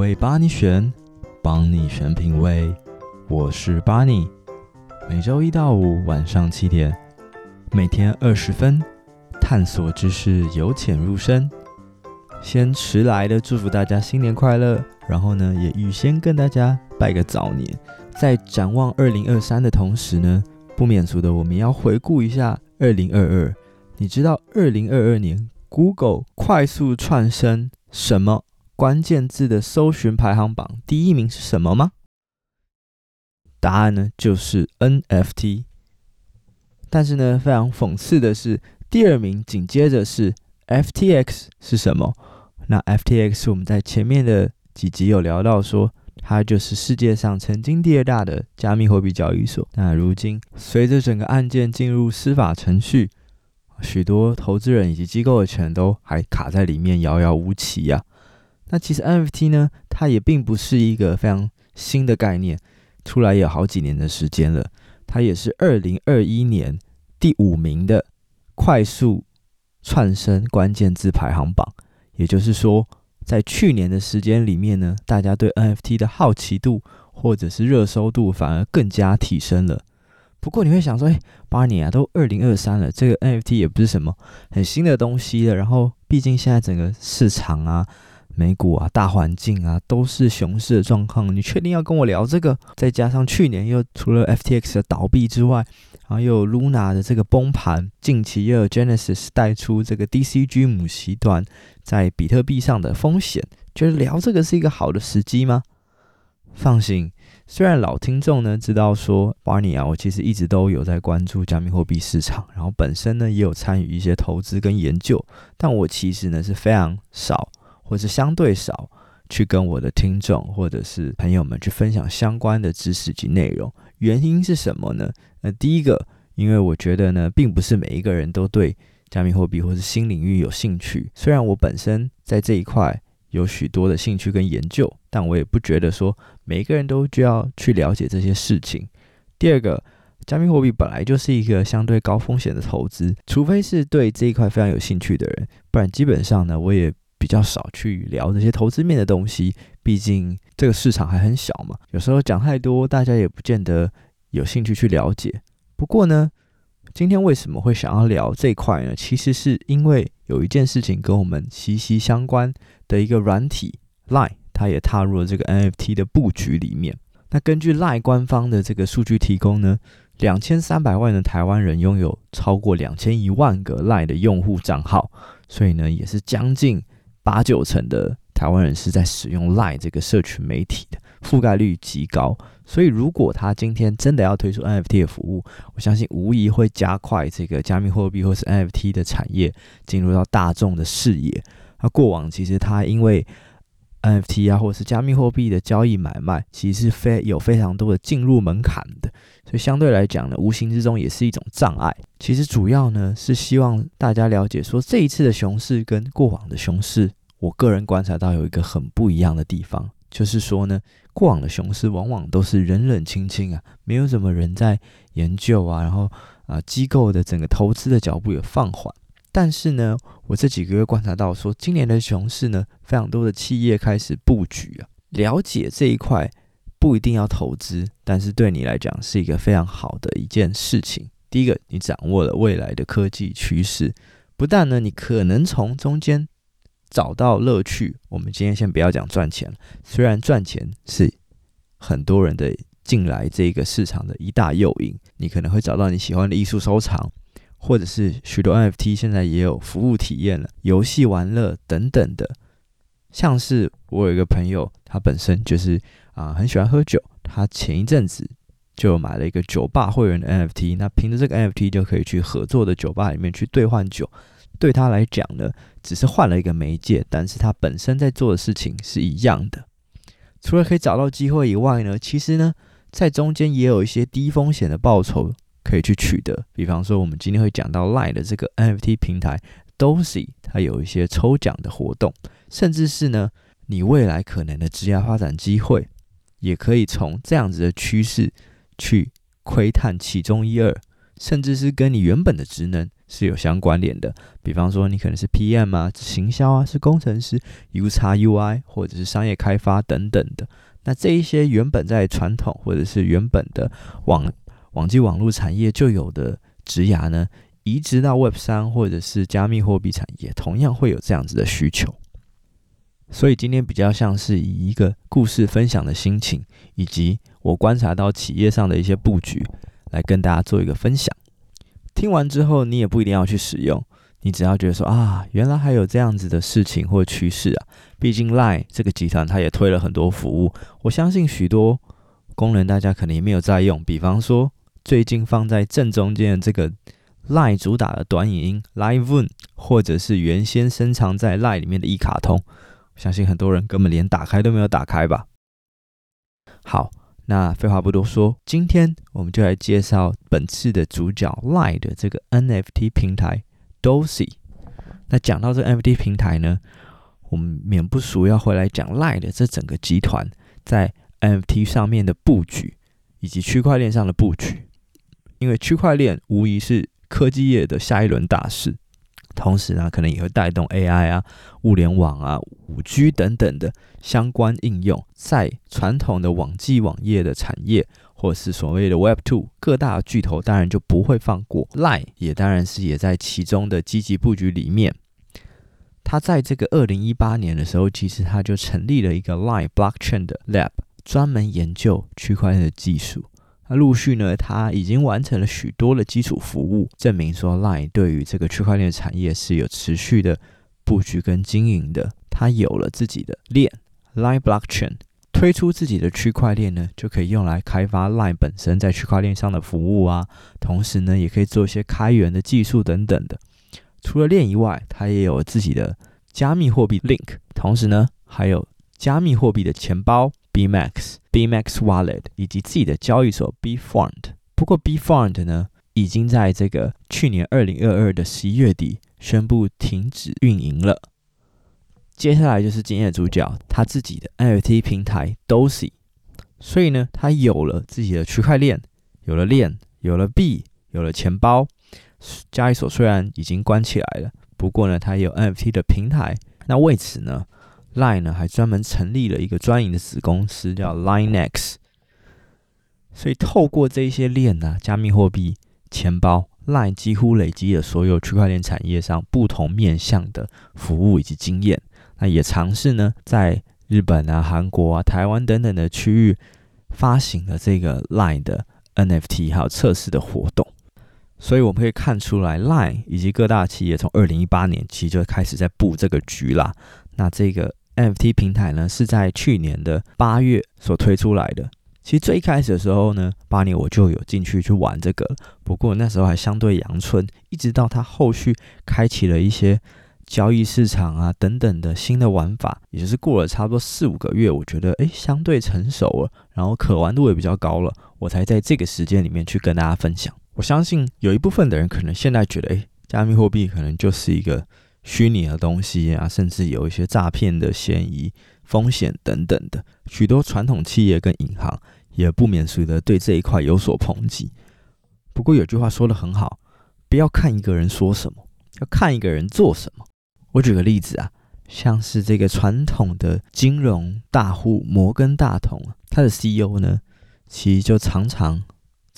味帮你选，帮你选品味，我是巴尼。每周一到五晚上七点，每天二十分，探索知识，由浅入深。先迟来的祝福大家新年快乐，然后呢，也预先跟大家拜个早年。在展望二零二三的同时呢，不免俗的我们要回顾一下二零二二。你知道二零二二年 Google 快速窜升什么关键字的搜寻排行榜第一名是什么吗？答案呢就是 NFT。但是呢，非常讽刺的是，第二名紧接着是 FTX 是什么？那 FTX 我们在前面的几集有聊到说，它就是世界上曾经第二大的加密货币交易所。那如今随着整个案件进入司法程序，许多投资人以及机构的钱都还卡在里面，遥遥无期呀、那其实 NFT 呢，它也并不是一个非常新的概念，出来有好几年的时间了。它也是二零二一年第五名的快速窜升关键字排行榜。也就是说，在去年的时间里面呢，大家对 NFT 的好奇度或者是热搜度反而更加提升了。不过你会想说，哎，八年啊，都二零二三了，这个 NFT 也不是什么很新的东西了。然后，毕竟现在整个市场啊、美股啊、大环境啊都是熊市的状况，你确定要跟我聊这个？再加上去年又除了 FTX 的倒闭之外，然后又有 Luna 的这个崩盘，近期又有 Genesis 带出这个 DCG 母系端在比特币上的风险，觉得聊这个是一个好的时机吗？放心。虽然老听众呢知道说，Barney 啊，我其实一直都有在关注加密货币市场，然后本身呢也有参与一些投资跟研究，但我其实呢是非常少，或是相对少去跟我的听众或者是朋友们去分享相关的知识及内容。原因是什么呢？那第一个，因为我觉得呢，并不是每一个人都对加密货币或是新领域有兴趣。虽然我本身在这一块。有许多的兴趣跟研究，但我也不觉得说每一个人都就要去了解这些事情。第二个，加密货币本来就是一个相对高风险的投资，除非是对这一块非常有兴趣的人，不然基本上呢，我也比较少去聊这些投资面的东西。毕竟这个市场还很小嘛，有时候讲太多，大家也不见得有兴趣去了解。不过呢，今天为什么会想要聊这块呢？其实是因为有一件事情跟我们息息相关。的一个软体 lie 它也踏入了这个 NFT 的布局里面。那根据 lie 官方的这个数据提供呢，两千三百万的台湾人拥有超过两千一万个 lie 的用户账号，所以呢，也是将近八九成的台湾人是在使用 Line 这个社群媒体的，覆盖率极高。所以如果他今天真的要推出 NFT 的服务，我相信无疑会加快这个加密货币或是 NFT 的产业进入到大众的视野。那过往其实它因为 NFT 啊，或者是加密货币的交易买卖，其实是非有非常多的进入门槛的，所以相对来讲呢，无形之中也是一种障碍。其实主要呢是希望大家了解说，这一次的熊市跟过往的熊市，我个人观察到有一个很不一样的地方，就是说呢，过往的熊市往往都是冷冷清清啊，没有什么人在研究啊，然后啊机构的整个投资的脚步也放缓。但是呢，我这几个月观察到说，今年的熊市呢，非常多的企业开始布局啊，了解这一块不一定要投资，但是对你来讲是一个非常好的一件事情。第一个，你掌握了未来的科技趋势，不但呢，你可能从中间找到乐趣。我们今天先不要讲赚钱，虽然赚钱是很多人的进来这个市场的一大诱因，你可能会找到你喜欢的艺术收藏。或者是许多 NFT 现在也有服务体验了，游戏玩乐等等的。像是我有一个朋友，他本身就是啊、很喜欢喝酒，他前一阵子就买了一个酒吧会员的 NFT，那凭着这个 NFT 就可以去合作的酒吧里面去兑换酒。对他来讲呢，只是换了一个媒介，但是他本身在做的事情是一样的。除了可以找到机会以外呢，其实呢，在中间也有一些低风险的报酬。可以去取得，比方说我们今天会讲到 Line 的这个 NFT 平台 Dosi，它有一些抽奖的活动，甚至是呢，你未来可能的职业发展机会，也可以从这样子的趋势去窥探其中一二，甚至是跟你原本的职能是有相关联的。比方说，你可能是 PM 啊，行销啊，是工程师，UX UI 或者是商业开发等等的。那这一些原本在传统或者是原本的网网际网络产业就有的职涯呢，移植到 Web 三或者是加密货币产业，同样会有这样子的需求。所以今天比较像是以一个故事分享的心情，以及我观察到企业上的一些布局，来跟大家做一个分享。听完之后，你也不一定要去使用，你只要觉得说啊，原来还有这样子的事情或趋势啊。毕竟 Line 这个集团，它也推了很多服务，我相信许多功能大家可能也没有在用。比方说，最近放在正中间的这个 Line 主打的短影音 Live One，或者是原先深藏在 Line 里面的一卡通。相信很多人根本连打开都没有打开吧。好，那废话不多说，今天我们就来介绍本次的主角 Line 的这个 NFT 平台 Dosi。那讲到这个 NFT 平台呢，我们免不俗要回来讲 Line 的这整个集团在 NFT 上面的布局，以及区块链上的布局。因为区块链无疑是科技业的下一轮大事。同时呢，可能也会带动 AI 啊、物联网啊、五 G 等等的相关应用，在传统的网际网页的产业，或者是所谓的 Web Two，各大巨头当然就不会放过。Line 也当然是也在其中的积极布局里面。他在这个二零一八年的时候，其实他就成立了一个 Line Blockchain 的 Lab，专门研究区块链的技术。那陆续呢，他已经完成了许多的基础服务，证明说 Line 对于这个区块链产业是有持续的布局跟经营的。它有了自己的链 Line Blockchain，推出自己的区块链呢，就可以用来开发 Line 本身在区块链上的服务啊。同时呢，也可以做一些开源的技术等等的。除了链以外，它也有自己的加密货币 Link，同时呢，还有加密货币的钱包。BMax、BMax Wallet 以及自己的交易所 Bfund。不过 Bfund 呢，已经在这个去年二零二二的十一月底宣布停止运营了。接下来就是今天的主角，他自己的 NFT 平台 Dosi。所以呢，他有了自己的区块链，有了链，有了币，有了钱包。交易所虽然已经关起来了，不过呢，他有 NFT 的平台。那为此呢，Line 呢还专门成立了一个专营的子公司，叫 LineX。所以透过这些链啊，加密货币、钱包，Line 几乎累积了所有区块链产业上不同面向的服务以及经验。那也尝试呢，在日本啊、韩国啊、台湾等等的区域发行了这个 Line 的 NFT，还有测试的活动。所以我们可以看出来，Line 以及各大企业从二零一八年其实就开始在布这个局啦。那这个。NFT 平台呢是在去年的八月所推出来的。其实最一开始的时候呢，八年我就有进去去玩这个，不过那时候还相对阳春。一直到它后续开启了一些交易市场啊等等的新的玩法，也就是过了差不多四五个月，我觉得诶相对成熟了，然后可玩度也比较高了，我才在这个时间里面去跟大家分享。我相信有一部分的人可能现在觉得，诶加密货币可能就是一个。虚拟的东西啊，甚至有一些诈骗的嫌疑、风险等等的，许多传统企业跟银行也不免俗的对这一块有所抨击。不过有句话说得很好，不要看一个人说什么，要看一个人做什么。我举个例子啊，像是这个传统的金融大户摩根大通，他的 CEO 呢，其实就常常。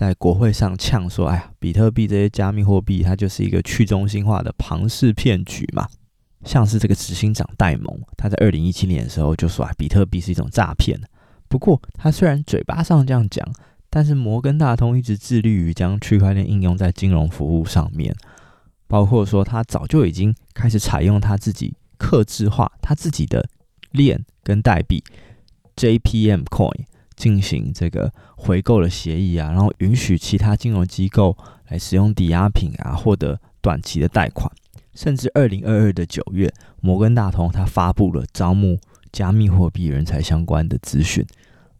在国会上呛说：“哎呀，比特币这些加密货币，它就是一个去中心化的庞氏骗局嘛。”像是这个执行长戴蒙，他在二零一七年的时候就说：“啊，比特币是一种诈骗。”不过，他虽然嘴巴上这样讲，但是摩根大通一直致力于将区块链应用在金融服务上面，包括说他早就已经开始采用他自己克制化他自己的链跟代币 JPM Coin。进行这个回购的协议啊，然后允许其他金融机构来使用抵押品啊，获得短期的贷款。甚至二零二二的九月，摩根大通它发布了招募加密货币人才相关的资讯，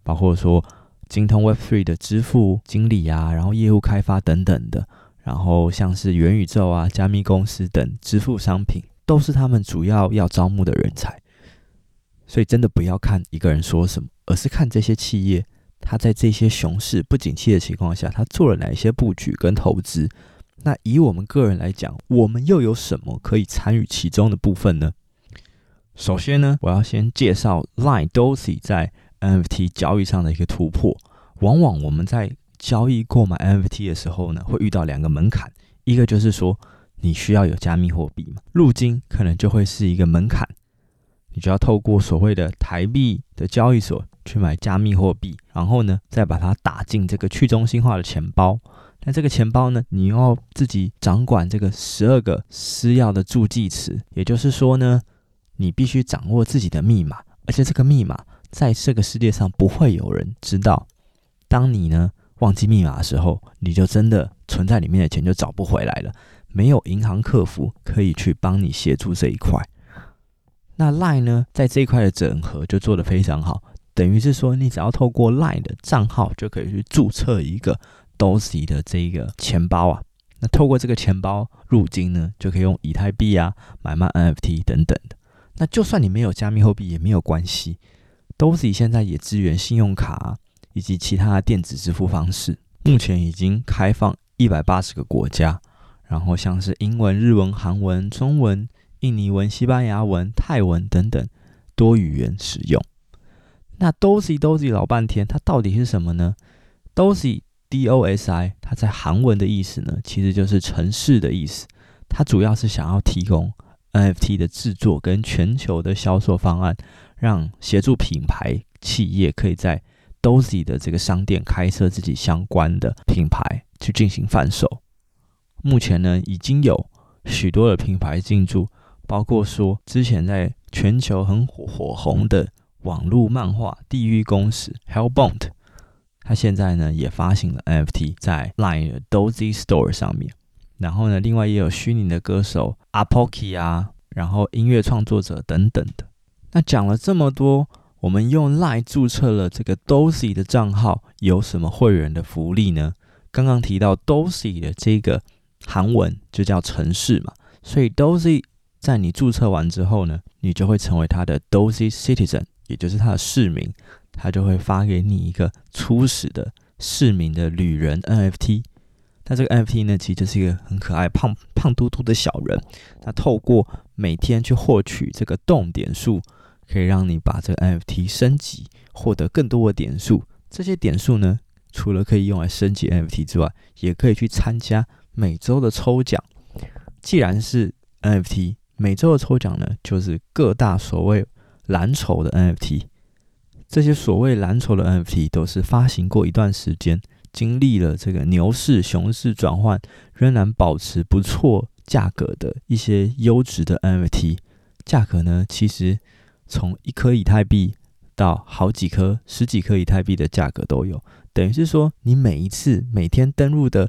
包括说精通 Web Three 的支付经理啊，然后业务开发等等的，然后像是元宇宙啊、加密公司等支付商品，都是他们主要要招募的人才。所以真的不要看一个人说什么。而是看这些企业，它在这些熊市不景气的情况下，它做了哪一些布局跟投资，那以我们个人来讲，我们又有什么可以参与其中的部分呢？首先呢，我要先介绍 Line Dosi 在 NFT 交易上的一个突破。往往我们在交易购买 NFT 的时候呢，会遇到两个门槛，一个就是说你需要有加密货币嘛，入金可能就会是一个门槛，你就要透过所谓的台币的交易所去买加密货币，然后呢，再把它打进这个去中心化的钱包。那这个钱包呢，你要自己掌管这个十二个私钥的助记词，也就是说呢，你必须掌握自己的密码，而且这个密码在这个世界上不会有人知道。当你呢忘记密码的时候，你就真的存在里面的钱就找不回来了。没有银行客服可以去帮你协助这一块。那 Line 呢，在这一块的整合就做得非常好，等于是说，你只要透过 Line 的账号就可以去注册一个 Dosi 的这一个钱包啊。那透过这个钱包入金呢，就可以用以太币啊买卖 NFT 等等的。那就算你没有加密货币也没有关系，Dosi 现在也支援信用卡。以及其他电子支付方式，目前已经开放一百八十个国家，然后像是英文、日文、韩文、中文、印尼文、西班牙文、泰文等等多语言使用。那 Dosi Dosi 老半天，它到底是什么呢？Dosi D O S I，它在韩文的意思呢，其实就是城市的意思。它主要是想要提供 NFT 的制作跟全球的销售方案，让协助品牌企业可以在 Dosi 的这个商店开设自己相关的品牌去进行贩售。目前呢，已经有许多的品牌进驻，包括说之前在全球很火火红的网络漫画《地狱公使》Hellbound，它现在呢也发行了 NFT 在 Line Dozy Store 上面。然后呢，另外也有虚拟的歌手 Apoki 啊，然后音乐创作者等等的。那讲了这么多。我们用 Line 注册了这个 Dozy 的账号，有什么会员的福利呢？刚刚提到 Dosi 的这个韩文就叫城市嘛，所以 Dozy 在你注册完之后呢，你就会成为他的 Dosi Citizen，也就是他的市民，他就会发给你一个初始的市民的旅人 NFT。那这个 NFT 呢，其实就是一个很可爱、胖胖嘟嘟的小人。那透过每天去获取这个动点数。可以让你把这个 NFT 升级，获得更多的点数。这些点数呢，除了可以用来升级 NFT 之外，也可以去参加每周的抽奖。既然是 NFT，每周的抽奖呢，就是各大所谓蓝筹的 NFT。这些所谓蓝筹的 NFT 都是发行过一段时间，经历了这个牛市、熊市转换，仍然保持不错价格的一些优质的 NFT。价格呢，其实。从一颗以太币到好几颗、十几颗以太币的价格都有，等于是说，你每一次每天登录的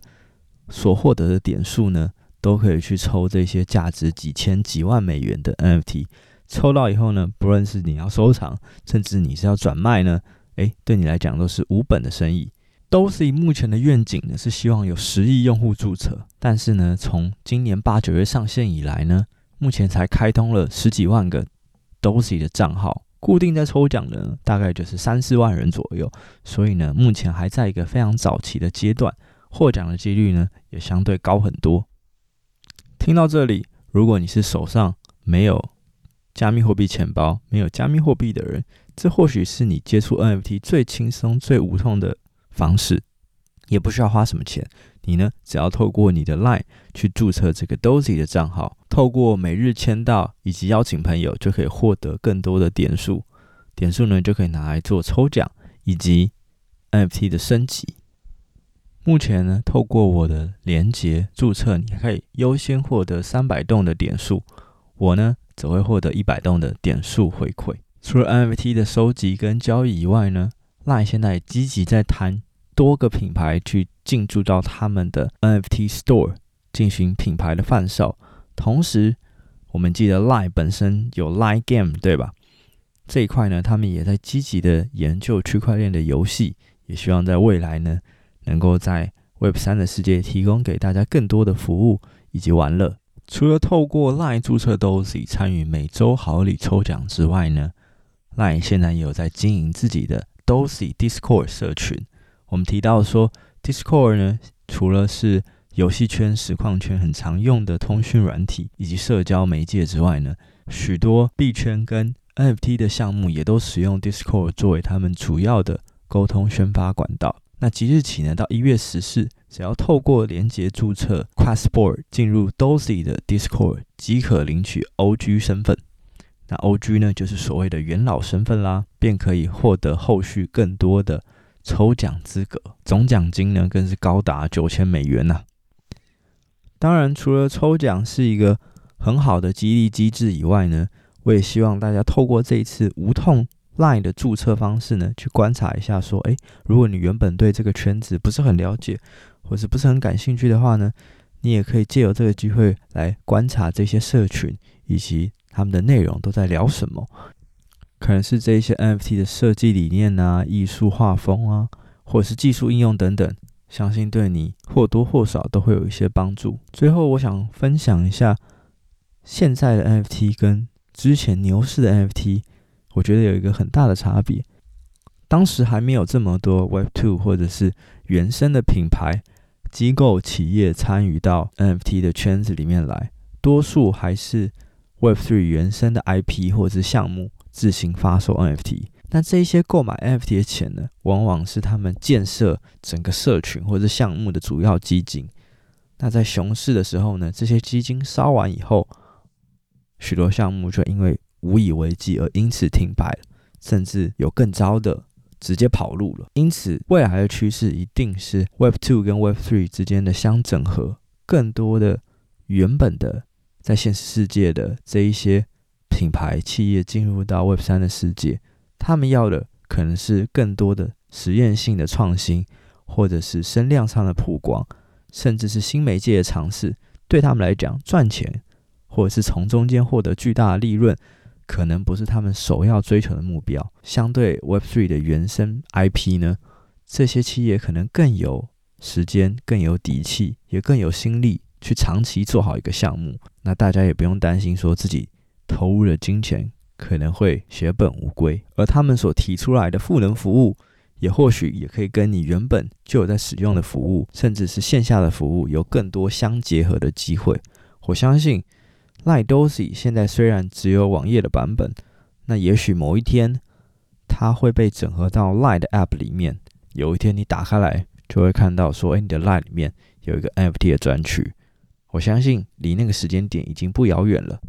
所获得的点数呢，都可以去抽这些价值几千、几万美元的 NFT。抽到以后呢，不论是你要收藏，甚至你是要转卖呢，诶，对你来讲都是无本的生意。Dosi 目前的愿景呢，是希望有十亿用户注册，但是呢，从今年八九月上线以来呢，目前才开通了十几万个。Dosi 的账号固定在抽奖的呢，大概就是三四万人左右，所以呢，目前还在一个非常早期的阶段，获奖的几率呢也相对高很多。听到这里，如果你是手上没有加密货币钱包、没有加密货币的人，这或许是你接触 NFT 最轻松、最无痛的方式，也不需要花什么钱。你呢，只要透过你的 Line 去注册这个 Dosi 的账号，透过每日签到以及邀请朋友，就可以获得更多的点数。点数呢，就可以拿来做抽奖以及 NFT 的升级。目前呢，透过我的连结注册，你可以优先获得三百栋的点数。我呢，则会获得一百栋的点数回馈。除了 NFT 的收集跟交易以外呢，Line 现在积极在谈。多个品牌去进驻到他们的 NFT Store 进行品牌的贩售，同时我们记得 Line 本身有 Line Game 对吧？这一块呢，他们也在积极的研究区块链的游戏，也希望在未来呢，能够在 Web 三的世界提供给大家更多的服务以及玩乐。除了透过 Line 注册 Dosi 参与每周好礼抽奖之外呢，Line 现在也有在经营自己的 Dosi Discord 社群。我们提到说，Discord 呢，除了是游戏圈、实况圈很常用的通讯软体以及社交媒介之外呢，许多币圈跟 NFT 的项目也都使用 Discord 作为他们主要的沟通宣发管道。那即日起呢，到一月十四，只要透过连结注册 Quasar 进入 Dosi 的 Discord，即可领取 OG 身份。那 OG 呢，就是所谓的元老身份啦，便可以获得后续更多的抽奖资格，总奖金呢更是高达九千美元呐、当然，除了抽奖是一个很好的激励机制以外呢，我也希望大家透过这一次无痛。Line 的注册方式呢，去观察一下，说，诶，如果你原本对这个圈子不是很了解，或是不是很感兴趣的话呢，你也可以借由这个机会来观察这些社群以及他们的内容都在聊什么，可能是这一些 NFT 的设计理念啊、艺术画风啊，或者是技术应用等等，相信对你或多或少都会有一些帮助。最后，我想分享一下现在的 NFT 跟之前牛市的 NFT。我觉得有一个很大的差别，当时还没有这么多 Web2 或者是原生的品牌、机构、企业参与到 NFT 的圈子里面来，多数还是 Web3 原生的 IP 或者是项目自行发售 NFT。那这一些购买 NFT 的钱呢，往往是他们建设整个社群或者项目的主要基金。那在熊市的时候呢，这些基金烧完以后，许多项目就因为无以为继，而因此停摆了，甚至有更糟的直接跑路了。因此，未来的趋势一定是 Web Two 跟 Web Three 之间的相整合，更多的原本的在现实世界的这一些品牌企业进入到 Web 三的世界，他们要的可能是更多的实验性的创新，或者是声量上的曝光，甚至是新媒介的尝试。对他们来讲，赚钱或者是从中间获得巨大的利润。可能不是他们首要追求的目标。相对 Web3 的原生 IP 呢，这些企业可能更有时间、更有底气，也更有心力去长期做好一个项目。那大家也不用担心说自己投入的金钱可能会血本无归，而他们所提出来的赋能服务，也或许也可以跟你原本就有在使用的服务，甚至是线下的服务有更多相结合的机会。我相信。LINE DOSI 现在虽然只有网页的版本，那也许某一天它会被整合到 LINE 的 App 里面。有一天你打开来，就会看到说：“哎，你的 LINE 里面有一个 NFT 的专区。”我相信离那个时间点已经不遥远了。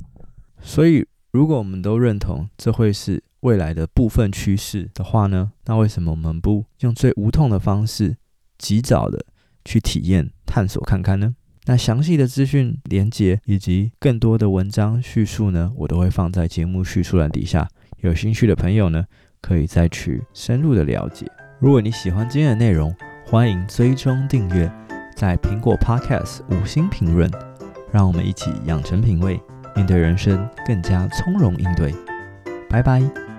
所以，如果我们都认同这会是未来的部分趋势的话呢，那为什么我们不用最无痛的方式，及早的去体验、探索看看呢？那详细的资讯连接以及更多的文章叙述呢，我都会放在节目叙述栏底下。有兴趣的朋友呢，可以再去深入的了解。如果你喜欢今天的内容，欢迎追踪订阅，在苹果 Podcast 五星评论，让我们一起养成品味，面对人生更加从容应对。拜拜。